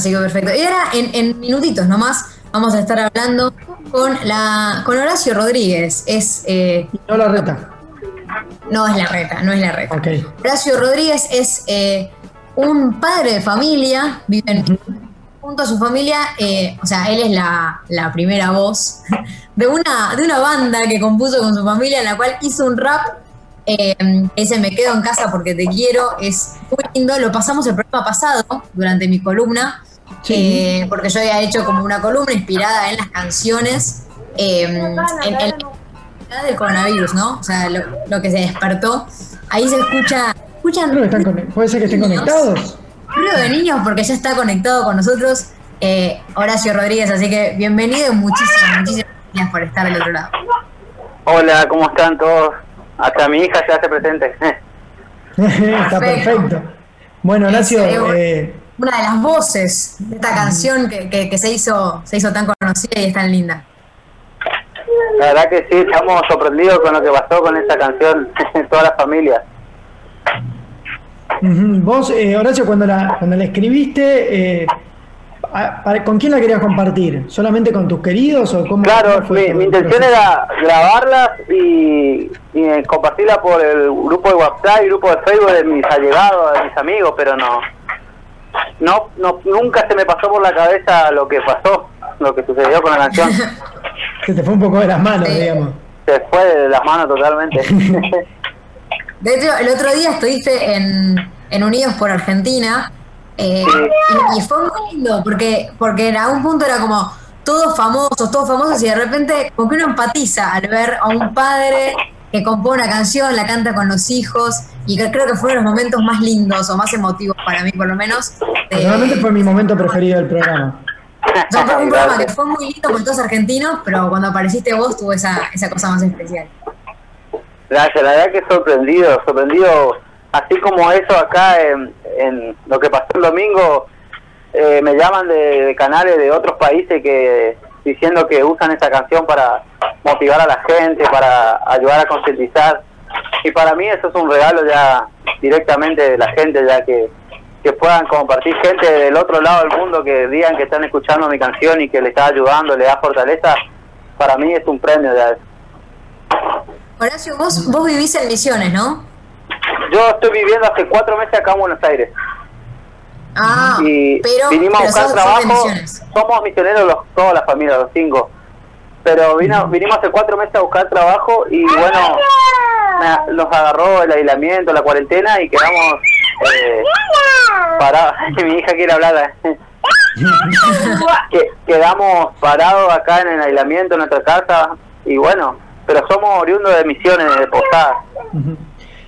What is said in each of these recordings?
Así que perfecto. Y ahora, en, en minutitos nomás, vamos a estar hablando con la con Horacio Rodríguez. Es. Eh, no la reta. No es la reta, no es la reta. Horacio Rodríguez es eh, un padre de familia, vive en- junto a su familia, eh, o sea, él es la, la primera voz de una, de una banda que compuso con su familia, en la cual hizo un rap. eh, ese Me quedo en casa porque te quiero, es muy lindo. Lo pasamos el programa pasado durante mi columna, Sí. eh, porque yo había hecho como una columna inspirada en las canciones, eh, en, en la del coronavirus, ¿no? O sea, lo, lo que se despertó. Ahí se escucha, escuchan Creo que están ¿Puede ser que estén niños. conectados? Ruido de niños porque ya está conectado con nosotros eh, Horacio Rodríguez, así que bienvenido y muchísimas, muchísimas gracias por estar del otro lado. Hola, ¿cómo están todos? Hasta mi hija se hace presente. Está perfecto. Bueno, Horacio, eh, Una de las voces de esta canción que, que- que se hizo se hizo tan conocida y es tan linda. La verdad que sí, estamos sorprendidos con lo que pasó con esta canción, toda la familia. vos, eh, Horacio, cuando la, cuando la escribiste, eh, a- para- ¿con quién la querías compartir? ¿Solamente con tus queridos o cómo? Claro, cómo fue mi, intención era grabarlas y, y eh, compartirla por el grupo de WhatsApp y grupo de Facebook de mis allegados, de mis amigos, pero no, no, no, nunca se me pasó por la cabeza lo que pasó, lo que sucedió con la canción. Se te fue un poco de las manos, Sí. digamos. Se fue de las manos totalmente. De hecho, el otro día estuviste en, en Unidos por Argentina eh, y, y fue muy lindo porque, porque en algún punto era como todos famosos, todos famosos y de repente como que uno empatiza al ver a un padre que compone una canción, la canta con los hijos y que creo que fueron los momentos más lindos o más emotivos para mí por lo menos. de- Personalmente fue mi momento preferido del programa. o sea, fue un programa que fue muy lindo con todos argentinos, pero cuando apareciste vos tuvo esa, esa cosa más especial. Gracias, la verdad que sorprendido, sorprendido, así como eso acá en, en lo que pasó el domingo, eh, me llaman de, de canales de otros países que diciendo que usan esta canción para motivar a la gente, para ayudar a concientizar, y para mí eso es un regalo ya directamente de la gente, ya que, que puedan compartir gente del otro lado del mundo que digan que están escuchando mi canción y que le está ayudando, le da fortaleza, para mí es un premio ya. Horacio, vos, vos vivís en Misiones, ¿no? Yo estoy viviendo hace cuatro meses acá en Buenos Aires Ah, y pero, vinimos a buscar sos- trabajo. Somos misioneros los, toda la familia, los cinco. Pero vino, vinimos hace cuatro meses a buscar trabajo y bueno, nos agarró el aislamiento, la cuarentena y quedamos eh, parados. Mi hija quiere hablar. eh. que, quedamos parados acá en el aislamiento en nuestra casa y bueno, pero somos oriundos de misiones, de Posadas.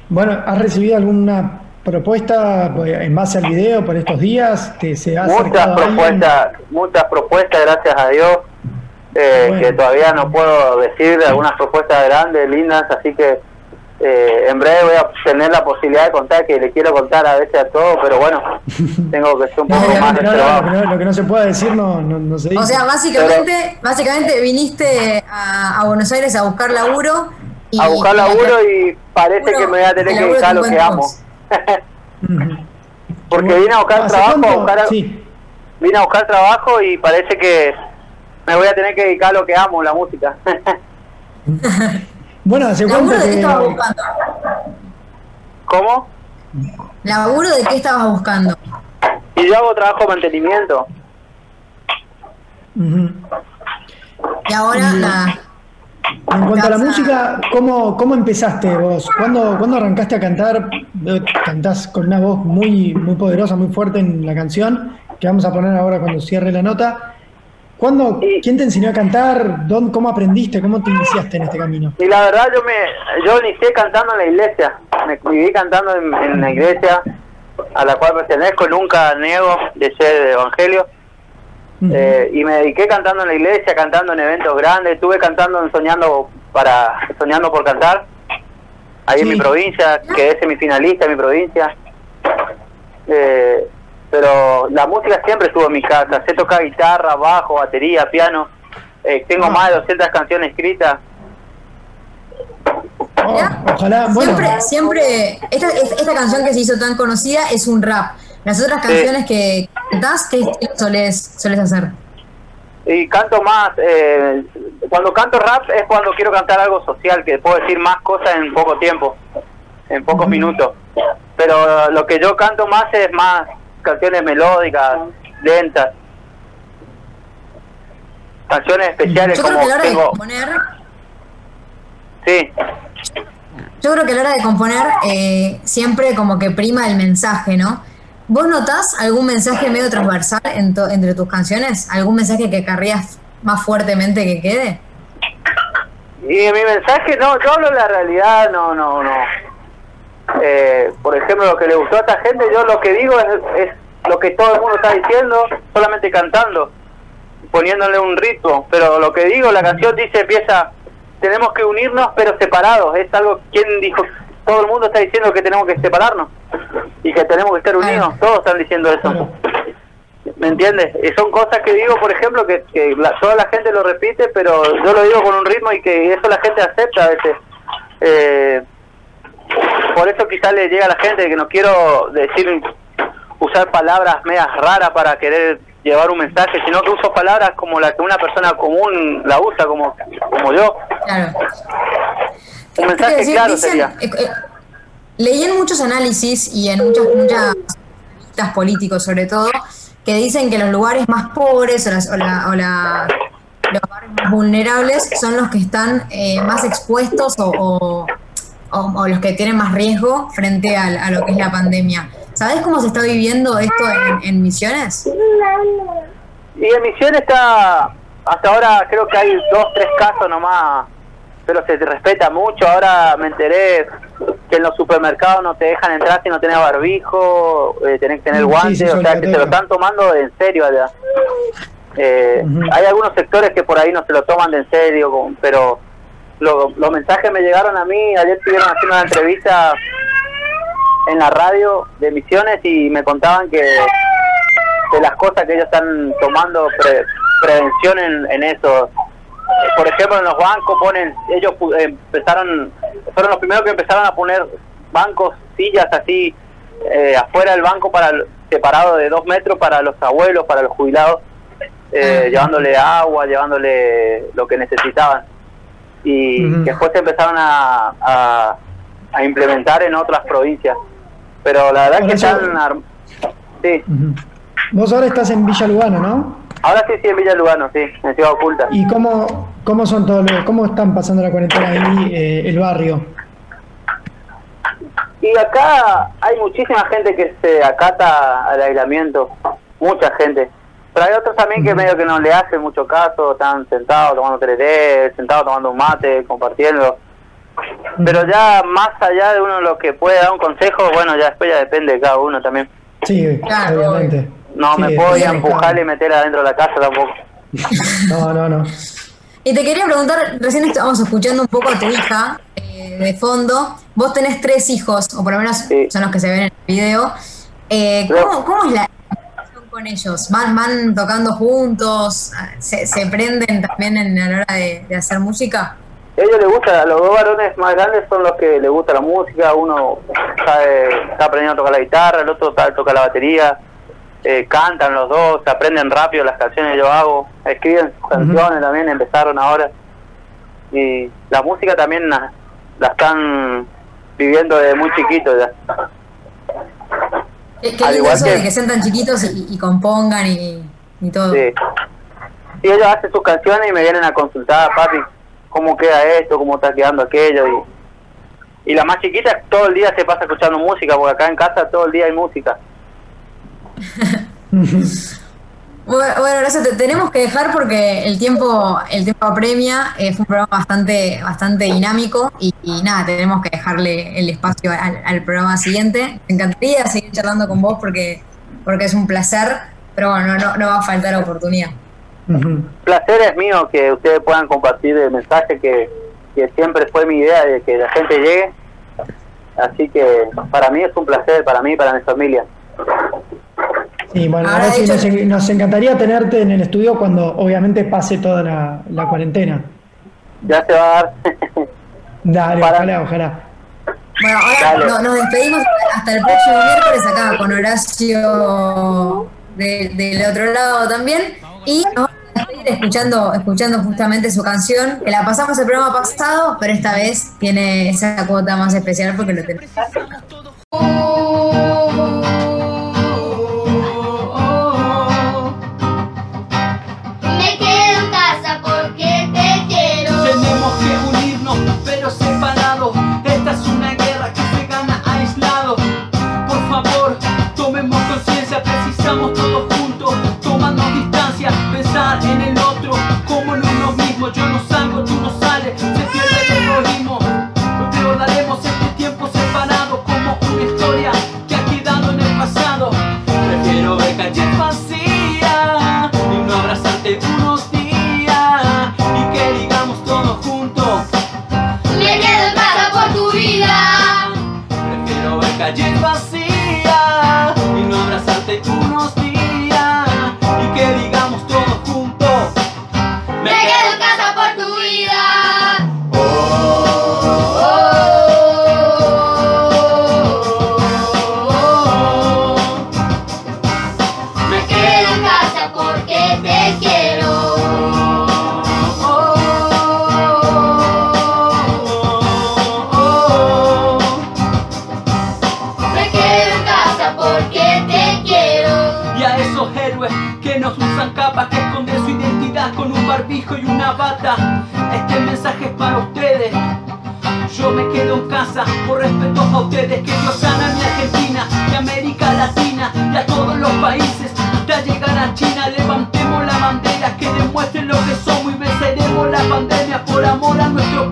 Bueno, ¿has recibido alguna propuesta pues, en base al video por estos días? ¿Te se ha muchas propuestas, muchas propuestas, gracias a Dios, eh, Bueno. que todavía no puedo decir algunas propuestas grandes, lindas, así que eh, en breve voy a tener la posibilidad de contar, que le quiero contar a veces a todos, pero bueno, tengo que ser un No, poco más obviamente, no, no, lo, que no, lo que no se pueda decir no, no, no se dice. O sea, básicamente, básicamente viniste a, a Buenos Aires a buscar laburo. Y, a buscar y la- laburo y parece laburo- que me voy a tener que dedicar a lo que amo. Porque vine a buscar ¿Hace trabajo, a buscar, Sí. vine a buscar trabajo y parece que me voy a tener que dedicar a lo que amo, la música. Bueno, ¿hace cuánto ¿Laburo de qué que, estabas buscando? ¿Cómo? ¿Laburo de qué estabas buscando? Y yo hago trabajo de mantenimiento. Y ahora, nada. En cuanto a la música, ¿cómo, ¿cómo empezaste vos? ¿Cuándo, ¿Cuándo arrancaste a cantar? Cantás con una voz muy, muy poderosa, muy fuerte en la canción, que vamos a poner ahora cuando cierre la nota. ¿Cuándo, ¿Quién te enseñó a cantar? ¿Dónde, ¿Cómo aprendiste? ¿Cómo te iniciaste en este camino? Y la verdad yo me yo inicié cantando en la iglesia. Me viví cantando en, en la iglesia a la cual pertenezco, nunca niego de ser de evangelio. Eh, y me dediqué cantando en la iglesia, cantando en eventos grandes, estuve cantando en Soñando para Soñando por Cantar, ahí en mi provincia, quedé semifinalista en mi provincia. Eh, pero la música siempre estuvo en mi casa, sé tocar guitarra, bajo, batería, piano, Eh, tengo Ah. más de 200 canciones escritas. Oh, ojalá, bueno, Siempre, siempre, esta, esta canción que se hizo tan conocida es un rap. Las otras Sí. canciones que ¿qué estilo solés, solés hacer? Y canto más, eh, cuando canto rap es cuando quiero cantar algo social, que puedo decir más cosas en poco tiempo, en pocos minutos. Pero lo que yo canto más es más canciones melódicas, lentas, canciones especiales Yo creo como que a la hora de componer, Sí, yo creo que a la hora de componer eh, siempre como que prima el mensaje, ¿no? ¿Vos notás algún mensaje medio transversal en to- entre tus canciones? ¿Algún mensaje que querrías más fuertemente que quede? Y mi mensaje, no, yo hablo la realidad, no, no, no. Eh, por ejemplo, lo que le gustó a esta gente, yo lo que digo es, es lo que todo el mundo está diciendo, solamente cantando, poniéndole un ritmo. Pero lo que digo, la canción dice, empieza, tenemos que unirnos pero separados. Es algo, ¿quién dijo? Todo el mundo está diciendo que tenemos que separarnos y que tenemos que estar unidos. Todos están diciendo eso. ¿Me entiendes? Y son cosas que digo, por ejemplo, que, que la- toda la gente lo repite, pero yo lo digo con un ritmo y que eso la gente acepta a veces. Eh, por eso quizás le llega a la gente que no quiero decir, usar palabras medias raras para querer llevar un mensaje, sino que uso palabras como la que una persona común la usa, como, como yo. Claro. Un mensaje decir, claro dicen- sería. eh, eh, leí en muchos análisis y en muchas, muchas políticos sobre todo, que dicen que los lugares más pobres o, las- o la- o la- los barrios más vulnerables son los que están eh, más expuestos o, o- los que tienen más riesgo frente al- a, lo que es la pandemia. ¿Sabés cómo se está viviendo esto en Misiones? Y en Misiones está, hasta ahora creo que hay dos, tres casos nomás, pero se respeta mucho. Ahora me enteré que en los supermercados no te dejan entrar si no tenés barbijo, eh, tenés que tener guantes, sí, o sea que se lo están tomando en serio allá. Eh. Hay algunos sectores que por ahí no se lo toman de en serio, pero lo- los mensajes me llegaron a mí. Ayer estuvieron haciendo una entrevista en la radio de Misiones y me contaban que de las cosas que ellos están tomando pre- prevención en, en eso. Por ejemplo, en los bancos ponen, ellos empezaron, fueron los primeros que empezaron a poner bancos, sillas así eh, afuera del banco para separado de dos metros para los abuelos, para los jubilados, eh, Ah. llevándole agua, llevándole lo que necesitaban. Y después se empezaron a, a, a implementar en otras provincias. Pero la verdad Por que eso- están... Sí. Vos ahora estás en Villa Lugano, ¿no? Ahora sí, sí, en Villa Lugano, sí, en Ciudad Oculta. ¿Y cómo, cómo son todos los, cómo están pasando la cuarentena ahí eh, el barrio? Y acá hay muchísima gente que se acata al aislamiento, mucha gente. Pero hay otros también que medio que no le hacen mucho caso, están sentados tomando tereré, sentados tomando un mate, compartiendo. Pero ya más allá de uno lo que puede dar un consejo, bueno, ya después ya depende de cada uno también. Sí, Claro, obviamente. No Sí, me puedo ir a sí, empujar y meter adentro de la casa tampoco. No, no, no. Y te quería preguntar, recién estábamos escuchando un poco a tu hija eh, de fondo. Vos tenés tres hijos, o por lo menos Sí. son los que se ven en el video. Eh, ¿cómo, cómo es la relación con ellos? ¿Van, van tocando juntos? ¿Se, se prenden también en, a la hora de, de hacer música? A ellos les gusta, los dos varones más grandes son los que les gusta la música, uno sabe, está aprendiendo a tocar la guitarra, el otro sabe tocar la batería, eh, cantan los dos, aprenden rápido las canciones que yo hago, escriben sus canciones también, empezaron ahora. Y la música también la, la están viviendo desde muy chiquitos ya. Qué, qué Al igual eso que- de que sean tan chiquitos y, y compongan y, y todo. Sí. Y ellos hacen sus canciones y me vienen a consultar, papi, cómo queda esto, cómo está quedando aquello. Y, y la más chiquita todo el día se pasa escuchando música, porque acá en casa todo el día hay música. Bueno, gracias. Te tenemos que dejar porque el tiempo, el tiempo apremia. Eh, fue un programa bastante, bastante dinámico y, nada, tenemos que dejarle el espacio al, programa siguiente. Me encantaría seguir charlando con vos porque, porque es un placer, pero bueno, no, va a faltar oportunidad. Placer es mío que ustedes puedan compartir el mensaje que, que siempre fue mi idea de que la gente llegue. Así que para mí es un placer, para mí y para mi familia. Sí, bueno, Ahora, ahora sí hecho- nos, nos encantaría tenerte en el estudio cuando obviamente pase toda la, la cuarentena. Ya se va a dar. Dale, Para- ojalá, ojalá. Bueno, ahora nos despedimos hasta el próximo miércoles acá con Horacio del otro lado también. Y nos vamos a despedir escuchando, escuchando justamente su canción, que la pasamos el programa pasado, pero esta vez tiene esa cuota más especial porque lo tenemos. Que nos usan capas que esconden su identidad con un barbijo y una bata. Este mensaje es para ustedes. Yo me quedo en casa por respeto a ustedes. Que Dios sana a mi Argentina y América Latina y a todos los países. Hasta llegar a China, levantemos la bandera que demuestren lo que somos y venceremos la pandemia por amor a nuestro prójimo.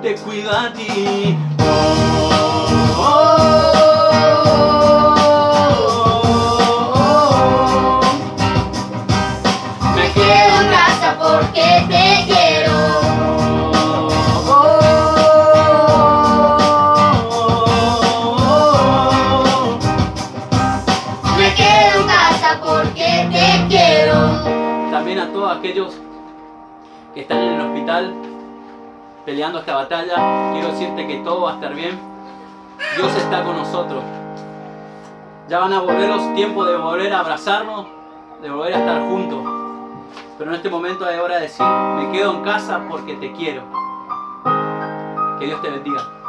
Te cuido a ti. Oh, oh, oh. Me quedo en casa porque te quiero. Me quedo en casa porque te quiero. También a todos aquellos que están en el hospital peleando esta batalla, quiero decirte que todo va a estar bien. Dios está con nosotros. Ya van a volver los tiempos de volver a abrazarnos, de volver a estar juntos. Pero en este momento es hora de decir, me quedo en casa porque te quiero. Que Dios te bendiga.